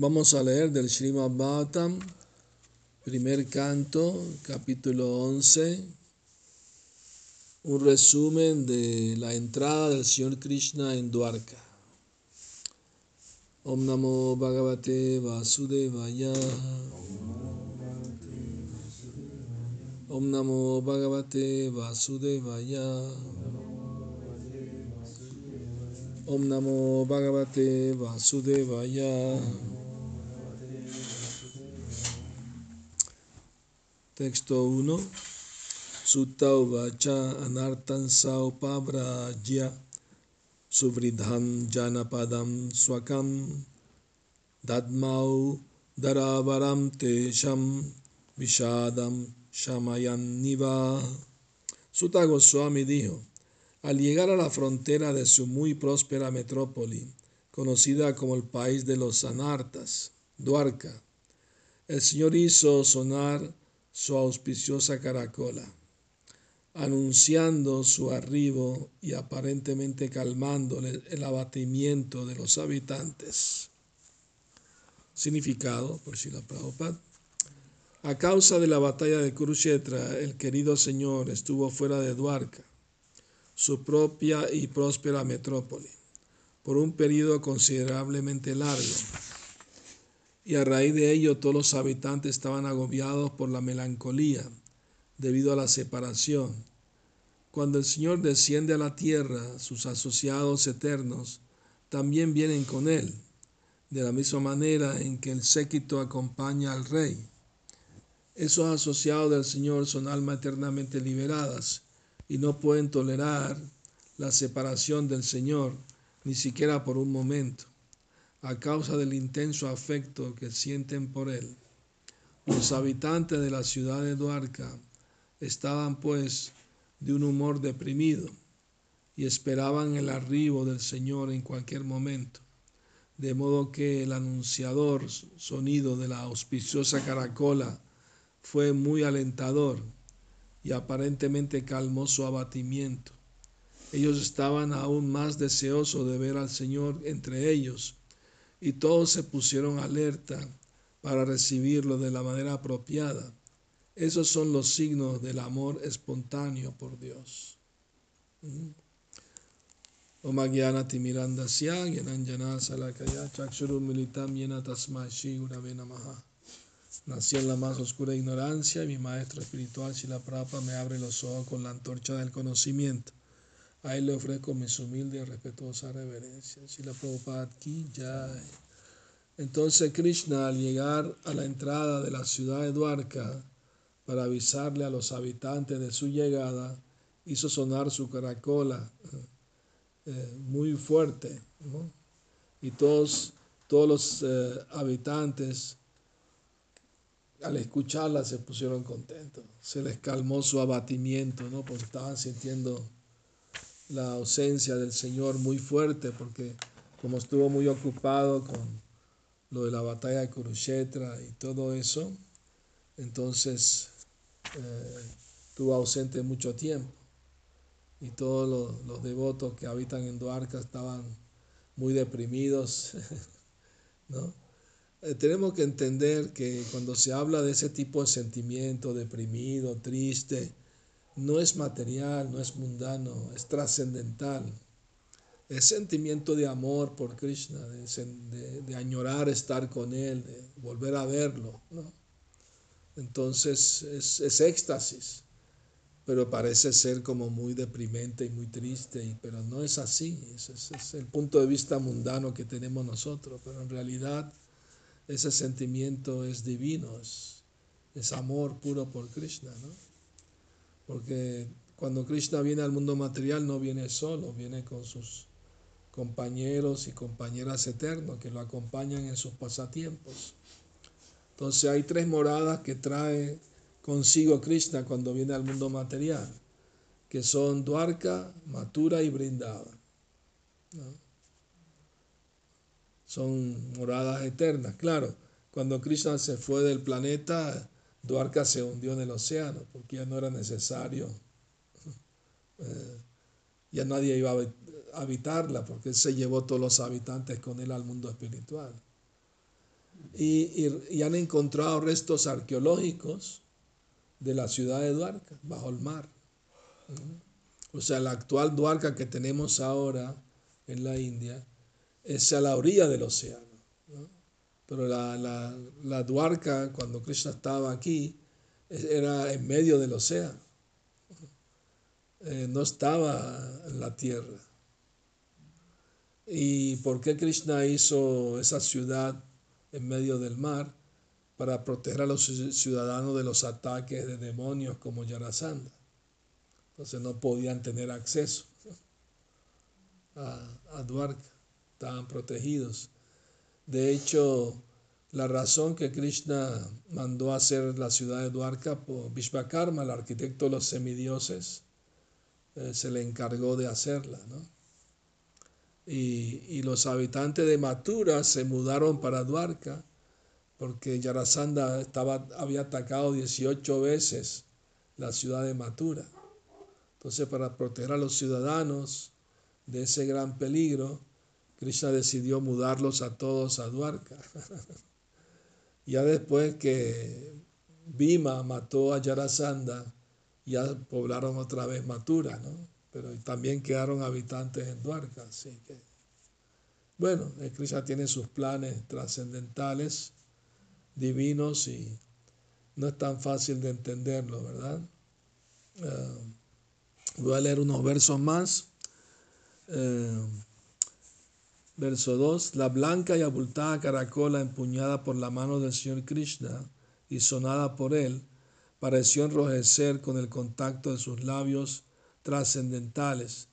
Vamos a leer del Srimad Bhattam, primer canto, capítulo 11, un resumen de la entrada del Señor Krishna en Dwarka. Om Namo Bhagavate Vasudevaya. Om Namo Bhagavate Vasudevaya. Om Namo Bhagavate Vasudevaya. Texto 1. Sutta Uvacha Anartan Saupabrajya Suvridham Janapadam Swakam Dadmau Daravaram Tesham Vishadam Shamayan Niva. Sutta Goswami dijo, al llegar a la frontera de su muy próspera metrópoli, conocida como el país de los Anartas, Duarca, el Señor hizo sonar su auspiciosa caracola, anunciando su arribo y aparentemente calmando el abatimiento de los habitantes. Significado, por si la Prabhupada. A causa de la batalla de Kurukshetra, el querido Señor estuvo fuera de Duarca, su propia y próspera metrópoli, por un periodo considerablemente largo y a raíz de ello todos los habitantes estaban agobiados por la melancolía debido a la separación. Cuando el Señor desciende a la tierra, sus asociados eternos también vienen con Él, de la misma manera en que el séquito acompaña al Rey. Esos asociados del Señor son almas eternamente liberadas y no pueden tolerar la separación del Señor, ni siquiera por un momento a causa del intenso afecto que sienten por él. Los habitantes de la ciudad de Duarca estaban pues de un humor deprimido y esperaban el arribo del Señor en cualquier momento, de modo que el anunciador sonido de la auspiciosa caracola fue muy alentador y aparentemente calmó su abatimiento. Ellos estaban aún más deseosos de ver al Señor entre ellos y todos se pusieron alerta para recibirlo de la manera apropiada. Esos son los signos del amor espontáneo por Dios. Omagyana timiranda yananjana salakaya chakshuru militam yena tasmai namaha. Nací en la más oscura ignorancia y mi maestro espiritual Shila Prapa me abre los ojos con la antorcha del conocimiento. A él le ofrezco mis humildes y respetuosas reverencias. La aquí ya. Entonces Krishna al llegar a la entrada de la ciudad de Dwarka para avisarle a los habitantes de su llegada, hizo sonar su caracola eh, muy fuerte. Y todos, todos los eh, habitantes al escucharla se pusieron contentos. Se les calmó su abatimiento, ¿no? porque estaban sintiendo la ausencia del Señor muy fuerte, porque como estuvo muy ocupado con lo de la batalla de Kurukshetra y todo eso, entonces eh, estuvo ausente mucho tiempo. Y todos los, los, devotos que habitan en Duarca estaban muy deprimidos. ¿no? Eh, tenemos que entender que cuando se habla de ese tipo de sentimiento, deprimido, triste, no es material, no es mundano, es trascendental. Es sentimiento de amor por Krishna, de, añorar estar con Él, de volver a verlo. Entonces es, éxtasis, pero parece ser como muy deprimente y muy triste, pero no es así. Ese es, el punto de vista mundano que tenemos nosotros, pero en realidad ese sentimiento es divino, es, es amor puro por Krishna. ¿no? Porque cuando Krishna viene al mundo material no viene solo, viene con sus compañeros y compañeras eternos que lo acompañan en sus pasatiempos. Entonces hay tres moradas que trae consigo Krishna cuando viene al mundo material, que son Dwarka, Matura y Brindava. Son moradas eternas. Claro, cuando Krishna se fue del planeta, Duarca se hundió en el océano porque ya no era necesario, eh, ya nadie iba a habitarla porque él se llevó todos los habitantes con él al mundo espiritual. y, han encontrado restos arqueológicos de la ciudad de Duarca, bajo el mar. O sea, la actual Duarca que tenemos ahora en la India es a la orilla del océano. Pero la, la, la Duarca, cuando Krishna estaba aquí, era en medio del océano. Eh, no estaba en la tierra. ¿Y por qué Krishna hizo esa ciudad en medio del mar? Para proteger a los ciudadanos de los ataques de demonios como Yarasanda. Entonces no podían tener acceso a, a Dwarka, estaban protegidos. De hecho, la razón que Krishna mandó hacer la ciudad de Dwarka por Vishvakarma, el arquitecto de los semidioses, eh, se le encargó de hacerla. ¿no? Y, los habitantes de Mathura se mudaron para Dwarka porque Yarasanda estaba, había atacado 18 veces la ciudad de Mathura. Entonces, para proteger a los ciudadanos de ese gran peligro, Krishna decidió mudarlos a todos a Dwarka. ya después que Bhima mató a Yarasanda, ya poblaron otra vez Matura, ¿no? Pero también quedaron habitantes en Duarca, así que... Bueno, Krishna tiene sus planes trascendentales, divinos y no es tan fácil de entenderlo, ¿verdad? Eh, voy a leer unos versos más. Eh, verso 2. La blanca y abultada caracola empuñada por la mano del Señor Krishna y sonada por él pareció enrojecer con el contacto de sus labios trascendentales.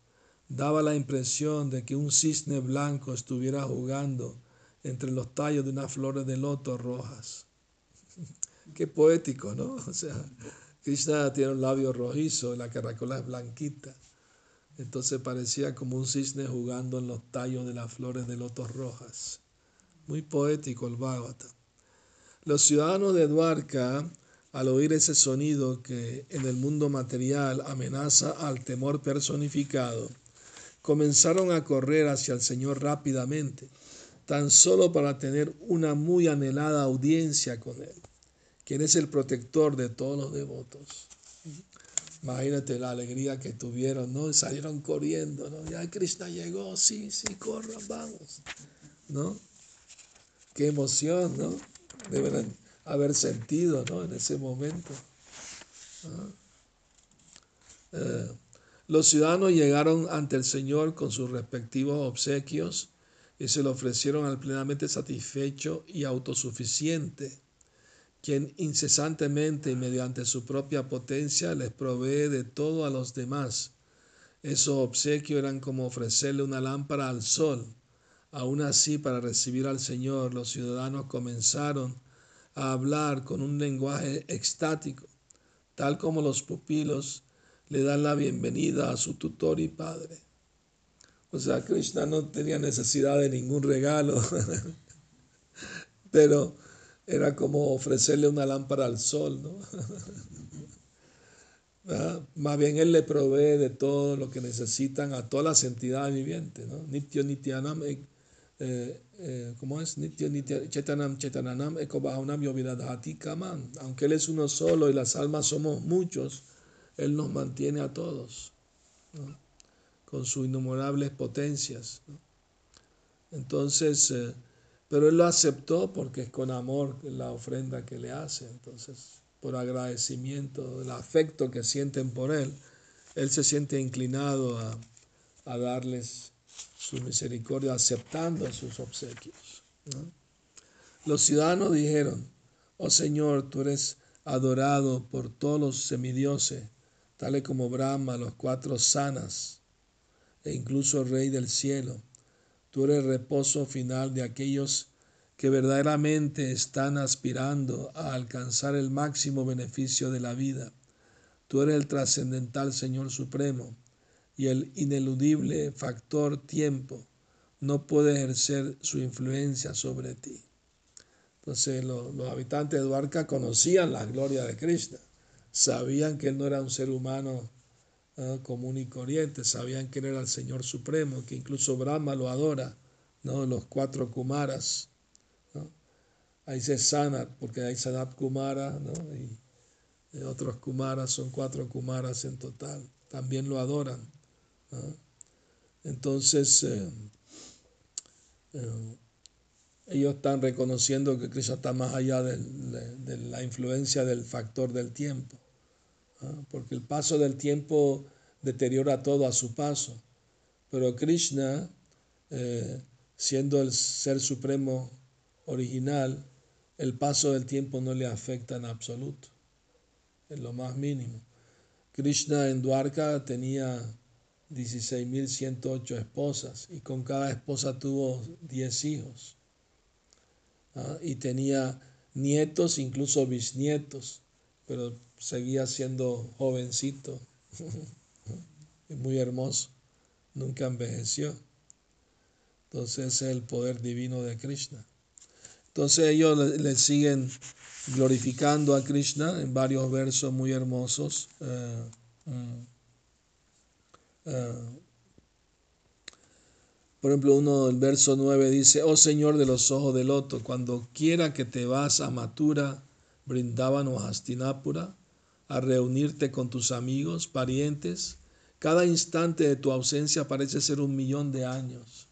Daba la impresión de que un cisne blanco estuviera jugando entre los tallos de unas flores de loto rojas. Qué poético, ¿no? O sea, Krishna tiene un labio rojizo y la caracola es blanquita. Entonces parecía como un cisne jugando en los tallos de las flores de loto rojas. Muy poético el Bhagavata. Los ciudadanos de Dwarka al oír ese sonido que en el mundo material amenaza al temor personificado, comenzaron a correr hacia el Señor rápidamente, tan solo para tener una muy anhelada audiencia con Él, quien es el protector de todos los devotos. Imagínate la alegría que tuvieron, ¿no? salieron corriendo, ¿no? Ya Krishna llegó, sí, sí, corran, vamos, ¿no? Qué emoción, ¿no? Deben haber sentido ¿no? en ese momento. Eh, los ciudadanos llegaron ante el Señor con sus respectivos obsequios y se lo ofrecieron al plenamente satisfecho y autosuficiente, quien incesantemente y mediante su propia potencia les provee de todo a los demás. Esos obsequios eran como ofrecerle una lámpara al sol. Aún así, para recibir al Señor, los ciudadanos comenzaron a hablar con un lenguaje extático, tal como los pupilos le dan la bienvenida a su tutor y padre. O sea, Krishna no tenía necesidad de ningún regalo, pero era como ofrecerle una lámpara al sol, ¿no? Más bien Él le provee de todo lo que necesitan a todas las entidades vivientes, ¿no? Nityo Nityanam eh, eh, ¿cómo es? Nitya, nitya, chetanam, chetananam, kaman. Aunque Él es uno solo y las almas somos muchos, Él nos mantiene a todos con sus innumerables potencias. Entonces, eh, pero Él lo aceptó porque es con amor la ofrenda que le hace. Entonces, por agradecimiento, el afecto que sienten por Él, Él se siente inclinado a, a darles su misericordia aceptando sus obsequios. Los ciudadanos dijeron, oh Señor, tú eres adorado por todos los semidioses, tales como Brahma, los cuatro sanas, e incluso el Rey del cielo. Tú eres el reposo final de aquellos que verdaderamente están aspirando a alcanzar el máximo beneficio de la vida. Tú eres el trascendental Señor Supremo y el ineludible factor tiempo no puede ejercer su influencia sobre ti. Entonces los, habitantes de Dwarka conocían la gloria de Krishna, sabían que él no era un ser humano ah, común y corriente, sabían que él era el Señor Supremo, que incluso Brahma lo adora, ¿no? los cuatro Kumaras. ahí se sana, porque hay Sanat Kumara, ¿no? Y, otros Kumaras, son cuatro Kumaras en total, también lo adoran. Entonces, eh, eh, ellos están reconociendo que Krishna está más allá de, la influencia del factor del tiempo, porque el paso del tiempo deteriora todo a su paso, pero Krishna, eh, siendo el ser supremo original, el paso del tiempo no le afecta en absoluto, en lo más mínimo. Krishna en Dwarka tenía 16.108 esposas y con cada esposa tuvo 10 hijos. Y tenía nietos, incluso bisnietos, pero seguía siendo jovencito, muy hermoso, nunca envejeció. Entonces es el poder divino de Krishna. Entonces ellos le, siguen glorificando a Krishna en varios versos muy hermosos. Eh, mm, eh, por ejemplo, uno del verso 9 dice, oh Señor de los ojos del loto, cuando quiera que te vas a Matura, brindaban o Hastinapura, a reunirte con tus amigos, parientes, cada instante de tu ausencia parece ser un millón de años.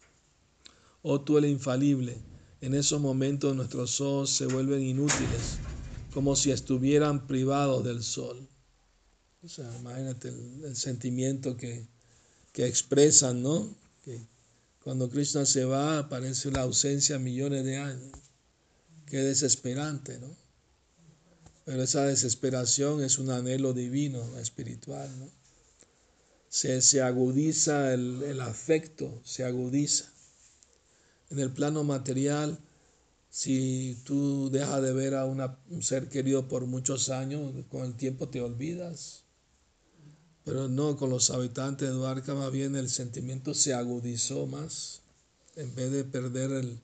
Oh tú el infalible, en esos momentos nuestros ojos se vuelven inútiles, como si estuvieran privados del sol. O sea, imagínate el, sentimiento que, que, expresan, ¿no? Que cuando Krishna se va aparece la ausencia millones de años. Qué desesperante, ¿no? Pero esa desesperación es un anhelo divino, espiritual, ¿no? Se, se agudiza el, el afecto, se agudiza en el plano material, si tú dejas de ver a un ser querido por muchos años, con el tiempo te olvidas. Pero no, con los habitantes de Duarca más bien el sentimiento se agudizó más. En vez de perder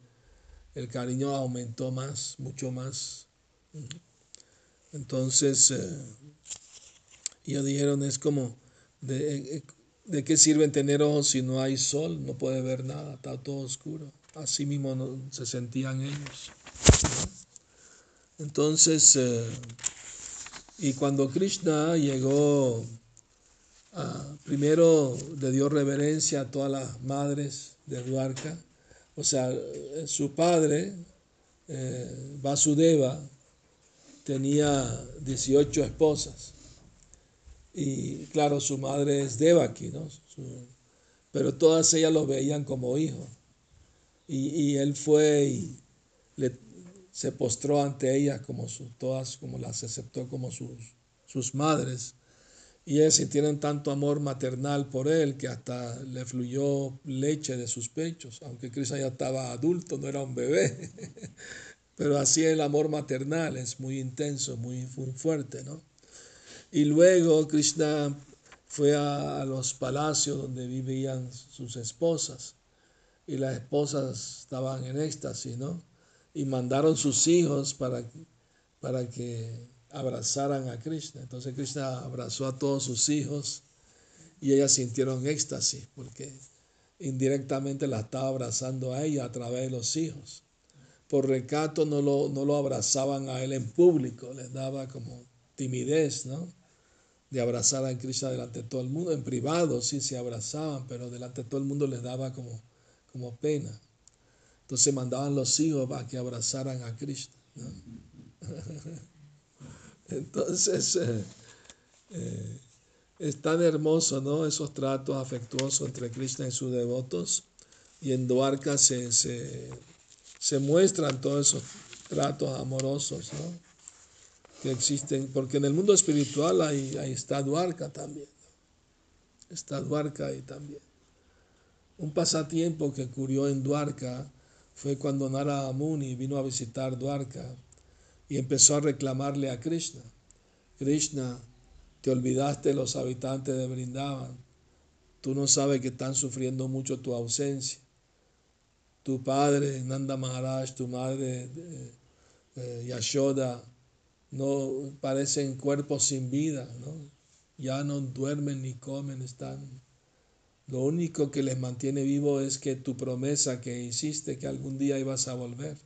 el, cariño, aumentó más, mucho más. Entonces, eh, ellos dijeron, es como, de, eh, ¿de qué sirven tener ojos si no hay sol? No puede ver nada, está todo oscuro. Así mismo se sentían ellos. Entonces, eh, y cuando Krishna llegó, primero le dio reverencia a todas las madres de Dwarka, o sea, su padre, eh, Vasudeva, tenía 18 esposas. Y claro, su madre es Devaki, ¿no? pero todas ellas los veían como hijos. Y, él fue y se postró ante ellas como todas, como las aceptó como sus, sus madres. Y ellas sintieron tanto amor maternal por él que hasta le fluyó leche de sus pechos, aunque Krishna ya estaba adulto, no era un bebé. Pero así el amor maternal es muy intenso, muy, fuerte, ¿no? Y luego Krishna fue a los palacios donde vivían sus esposas y las esposas estaban en éxtasis, ¿no? Y mandaron sus hijos para, para que abrazaran a Krishna. Entonces Krishna abrazó a todos sus hijos y ellas sintieron éxtasis porque indirectamente la estaba abrazando a ella a través de los hijos. Por recato no lo, no lo abrazaban a él en público, les daba como timidez, ¿no? De abrazar a Krishna delante de todo el mundo. En privado sí se abrazaban, pero delante de todo el mundo les daba como como pena. Entonces mandaban los hijos para que abrazaran a Cristo. Entonces, eh, eh, es tan hermoso, ¿no? Esos tratos afectuosos entre Krishna y sus devotos. Y en Dwarka se, muestran todos esos tratos amorosos, ¿no? Que existen, porque en el mundo espiritual ahí, ahí está Dwarka también. Está Dwarka ahí también. Un pasatiempo que ocurrió en Dwarka fue cuando Narada Muni vino a visitar Dwarka y empezó a reclamarle a Krishna. Krishna, te olvidaste de los habitantes de Brindavan. Tú no sabes que están sufriendo mucho tu ausencia. Tu padre, Nanda Maharaj, tu madre, eh, Yashoda, no parecen cuerpos sin vida, ¿no? Ya no duermen ni comen, están lo único que les mantiene vivo es que tu promesa que hiciste que algún día ibas a volver.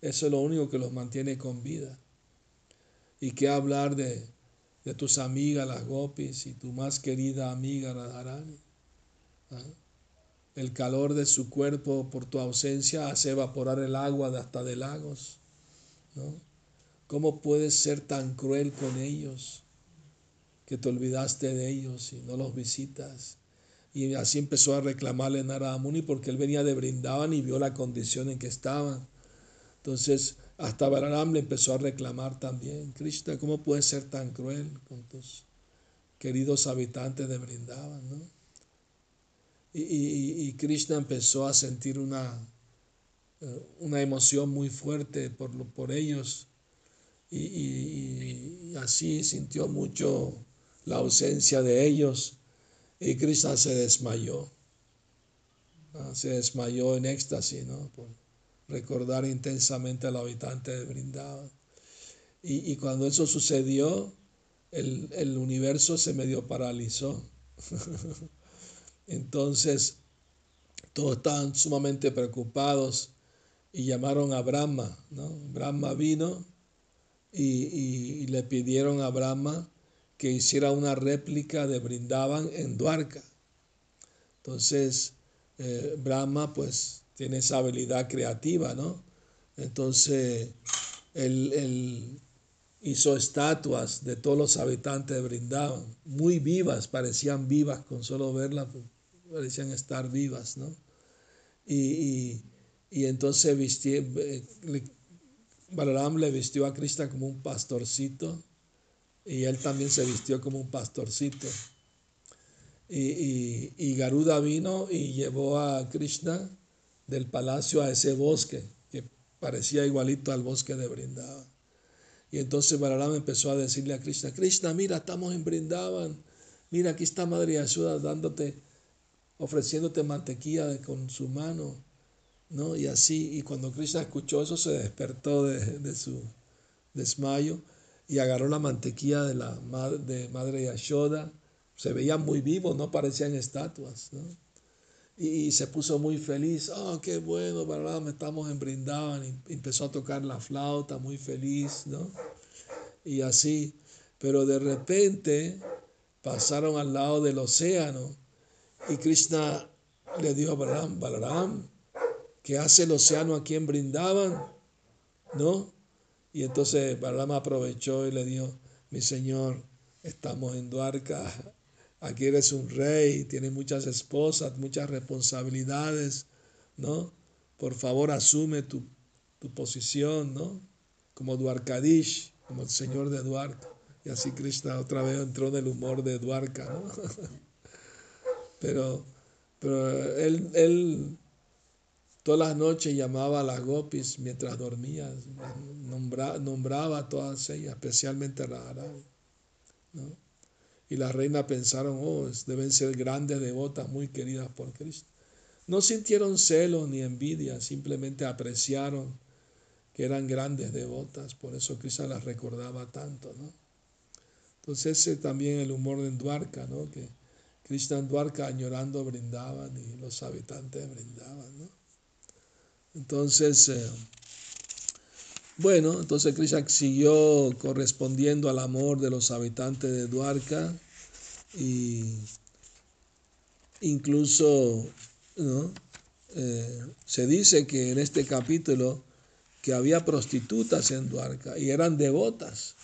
Eso es lo único que los mantiene con vida. Y qué hablar de, de tus amigas, las gopis, y tu más querida amiga Radharani. ¿Ah? El calor de su cuerpo por tu ausencia hace evaporar el agua de hasta de lagos. ¿no? ¿Cómo puedes ser tan cruel con ellos que te olvidaste de ellos y no los visitas? Y así empezó a reclamarle Narada Muni porque él venía de Brindaban y vio la condición en que estaban. Entonces, hasta Balaram le empezó a reclamar también, Krishna, ¿cómo puedes ser tan cruel con tus queridos habitantes de Brindaban? ¿no? Y, Krishna empezó a sentir una, eh, una emoción muy fuerte por, por ellos y, así sintió mucho la ausencia de ellos y Krishna se desmayó. Se desmayó en éxtasis, ¿no? Por recordar intensamente al habitante de Brindavan. Y, y cuando eso sucedió, el, el universo se medio paralizó. Entonces, todos estaban sumamente preocupados y llamaron a Brahma. ¿no? Brahma vino y, le pidieron a Brahma que hiciera una réplica de Brindaban en Dwarka. Entonces, eh, Brahma pues tiene esa habilidad creativa, ¿no? Entonces, él, él, hizo estatuas de todos los habitantes de Brindaban, muy vivas, parecían vivas con solo verlas parecían estar vivas, ¿no? Y, entonces vistió, Balaram le vistió a Krishna como un pastorcito y él también se vistió como un pastorcito. Y, y, Garuda vino y llevó a Krishna del palacio a ese bosque que parecía igualito al bosque de Brindavan. Y entonces Balaram empezó a decirle a Krishna, Krishna, mira, estamos en Brindavan, mira, aquí está Madre Yashoda dándote ofreciéndote mantequilla con su mano, ¿no? Y así, y cuando Krishna escuchó eso, se despertó de, su desmayo y agarró la mantequilla de la madre, de madre Yashoda. Se veían muy vivos, no parecían estatuas, ¿no? Y, se puso muy feliz. Oh, qué bueno, ¿verdad? Me estamos en Brindavan. Y empezó a tocar la flauta, muy feliz, ¿no? Y así. Pero de repente pasaron al lado del océano y Krishna le dijo a Balaram, Balaram, ¿qué hace el océano aquí en Brindavan? ¿No? Y entonces Balaram aprovechó y le dijo, mi señor, estamos en Dwarka, aquí eres un rey, tienes muchas esposas, muchas responsabilidades, ¿no? Por favor, asume tu, tu posición, ¿no? Como Dwarkadish, como el señor de Dwarka. Y así Krishna otra vez entró en el humor de Dwarka, ¿no? Pero, pero él, él todas las noches llamaba a las gopis mientras dormía, nombraba a todas ellas, especialmente a Radharani. ¿no? Y las reinas pensaron, oh, deben ser grandes devotas, muy queridas por Cristo. No sintieron celos ni envidia, simplemente apreciaron que eran grandes devotas, por eso Cristo las recordaba tanto, ¿no? Entonces ese también el humor de Dwarka, ¿no? Que Krishna Dwarka añorando brindaban y los habitantes brindaban. ¿no? Entonces, eh, bueno, entonces Krishna siguió correspondiendo al amor de los habitantes de Dwarka y incluso eh, se dice que en este capítulo que había prostitutas en Dwarka y eran devotas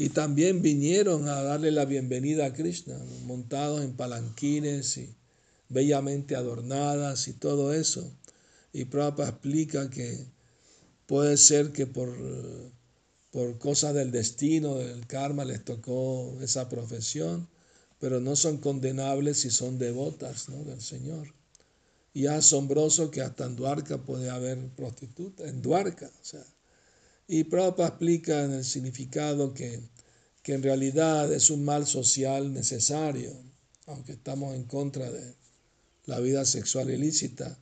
y también vinieron a darle la bienvenida a Krishna, montados en palanquines y bellamente adornadas y todo eso. Y Prabhupada explica que puede ser que por, por cosas del destino, del karma, les tocó esa profesión, pero no son condenables si son devotas del Señor. Y es asombroso que hasta en Duarca puede haber prostitutas, en Duarca, o sea, y Prabhupada explica en el significado que, que en realidad es un mal social necesario, aunque estamos en contra de la vida sexual ilícita.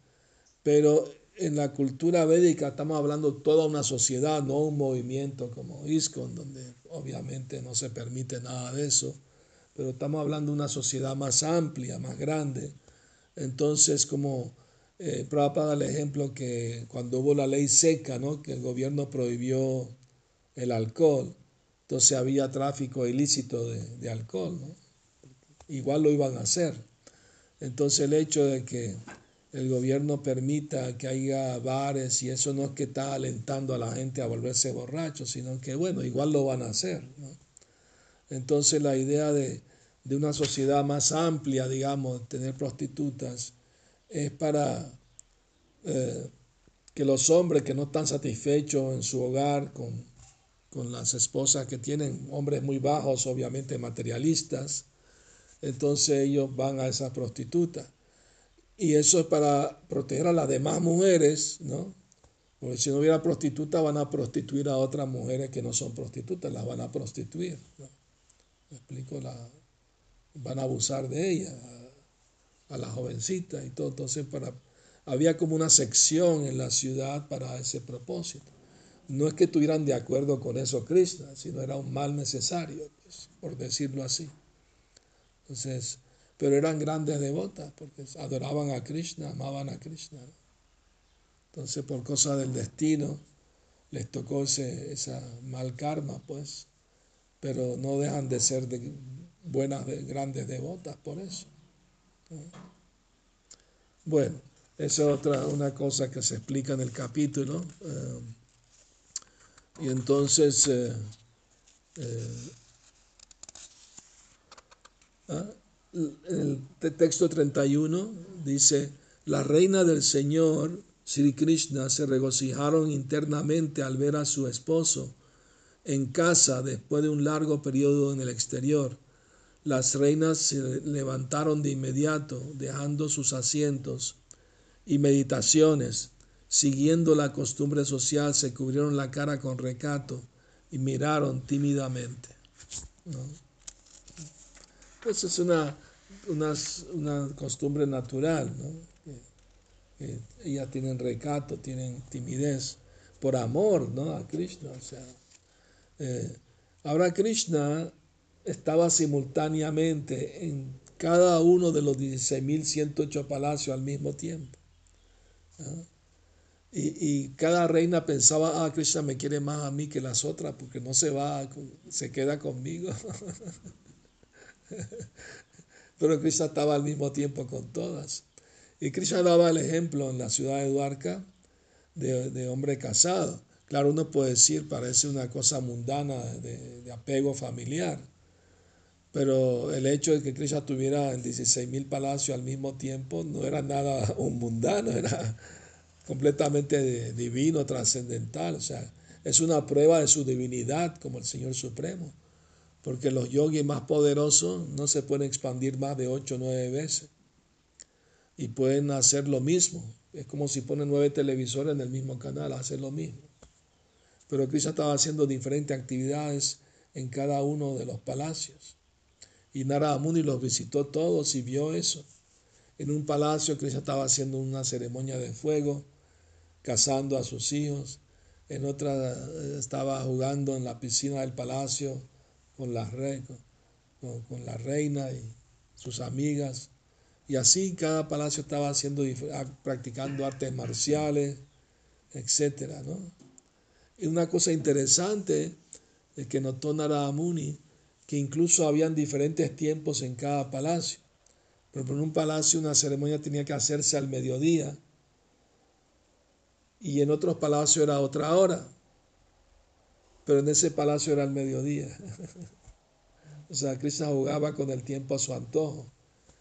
Pero en la cultura védica estamos hablando toda una sociedad, no un movimiento como ISKCON, donde obviamente no se permite nada de eso, pero estamos hablando de una sociedad más amplia, más grande. Entonces, como eh, Prabhupada da el ejemplo que cuando hubo la ley seca, ¿no? que el gobierno prohibió el alcohol, entonces había tráfico ilícito de, alcohol. ¿no? Igual lo iban a hacer. Entonces el hecho de que el gobierno permita que haya bares y eso no es que está alentando a la gente a volverse borrachos, sino que bueno, igual lo van a hacer. Entonces la idea de, de una sociedad más amplia, digamos, tener prostitutas, es para eh, que los hombres que no están satisfechos en su hogar con, con las esposas que tienen, hombres muy bajos, obviamente materialistas, entonces ellos van a esa prostituta. Y eso es para proteger a las demás mujeres, ¿no? Porque si no hubiera prostituta, van a prostituir a otras mujeres que no son prostitutas, las van a prostituir. ¿no? ¿Me explico? La, van a abusar de ella, a, la jovencita y todo. Entonces, para, había como una sección en la ciudad para ese propósito. No es que estuvieran de acuerdo con eso Krishna, sino era un mal necesario, pues, por decirlo así. Entonces, pero eran grandes devotas porque adoraban a Krishna, amaban a Krishna. Entonces, por cosa del destino, les tocó ese esa mal karma, pues, pero no dejan de ser buenas, grandes devotas por eso. Bueno, esa es otra una cosa que se explica en el capítulo. Eh, y entonces, eh, eh, ah, el texto 31 dice, la reina del Señor, Sri Krishna, se regocijaron internamente al ver a su esposo en casa después de un largo periodo en el exterior. Las reinas se levantaron de inmediato, dejando sus asientos y meditaciones, siguiendo la costumbre social, se cubrieron la cara con recato y miraron tímidamente. Pues es una, una, costumbre natural, ¿no? ellas tienen recato, tienen timidez por amor ¿no? a Krishna. O sea, eh, ahora Krishna estaba simultáneamente en cada uno de los 16.108 palacios al mismo tiempo. Y, cada reina pensaba, ah, Krishna me quiere más a mí que las otras porque no se va, se queda conmigo. Pero Krishna estaba al mismo tiempo con todas. Y Krishna daba el ejemplo en la ciudad de Duarca de, de hombre casado. Claro, uno puede decir, parece una cosa mundana de, apego familiar, pero el hecho de que Krishna tuviera en 16.000 palacios al mismo tiempo no era nada un mundano, era completamente divino, trascendental. O sea, es una prueba de su divinidad como el Señor Supremo, porque los yogis más poderosos no se pueden expandir más de 8 o 9 veces y pueden hacer lo mismo. Es como si ponen nueve televisores en el mismo canal, hacen lo mismo. Pero Krishna estaba haciendo diferentes actividades en cada uno de los palacios. Y Narada Muni los visitó todos y vio eso. En un palacio Krishna estaba haciendo una ceremonia de fuego, casando a sus hijos. En otra eh, estaba jugando en la piscina del palacio con la, con, la reina y sus amigas. Y así cada palacio estaba haciendo, practicando artes marciales, etcétera, ¿no? Y una cosa interesante es que notó Narada Muni, que incluso habían diferentes tiempos en cada palacio. Pero en un palacio una ceremonia tenía que hacerse al mediodía y en otros palacios era otra hora. Pero en ese palacio era al mediodía. o sea, Krishna jugaba con el tiempo a su antojo.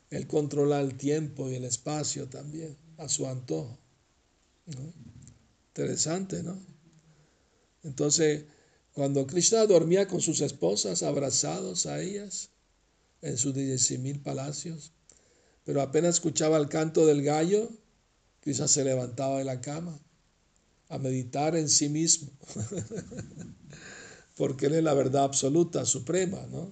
Él controla el tiempo y el espacio también a su antojo. Interesante, ¿no? Entonces, cuando Krishna dormía con sus esposas abrazados a ellas en sus mil palacios, pero apenas escuchaba el canto del gallo, Krishna se levantaba de la cama a meditar en sí mismo, porque Él es la verdad absoluta, suprema, ¿no?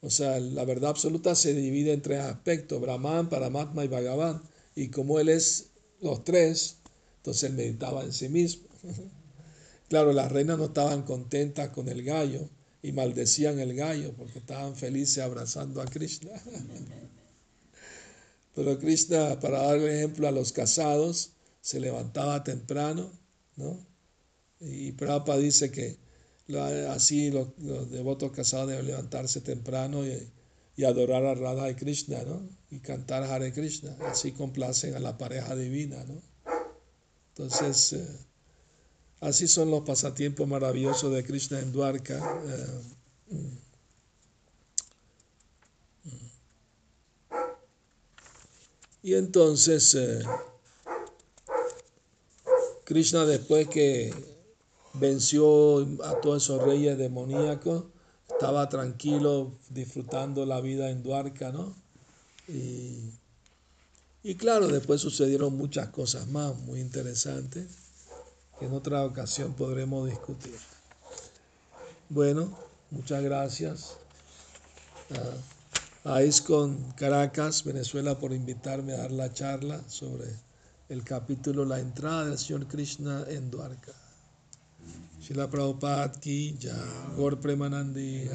O sea, la verdad absoluta se divide en tres aspectos, Brahman, Paramatma y Bhagavan, y como Él es los tres, entonces Él meditaba en sí mismo. Claro, las reinas no estaban contentas con el gallo y maldecían el gallo porque estaban felices abrazando a Krishna. Pero Krishna, para darle ejemplo a los casados, se levantaba temprano, ¿no? Y Prabhupada dice que así los, devotos casados deben levantarse temprano y, adorar a Radha y Krishna, ¿no? Y cantar Hare Krishna. Así complacen a la pareja divina, ¿no? Entonces, eh, así son los pasatiempos maravillosos de Krishna en Dwarka. Eh, mm. Y entonces eh, Krishna después que venció a todos esos reyes demoníacos, estaba tranquilo disfrutando la vida en Dwarka, ¿no? Y, y claro, después sucedieron muchas cosas más muy interesantes que en otra ocasión podremos discutir. Bueno, muchas gracias. Ah, a ISCON Caracas, Venezuela, por invitarme a dar la charla sobre el capítulo La entrada del Señor Krishna en Dwarka. Shila Prabhupada ki ya, Gor Premanandi,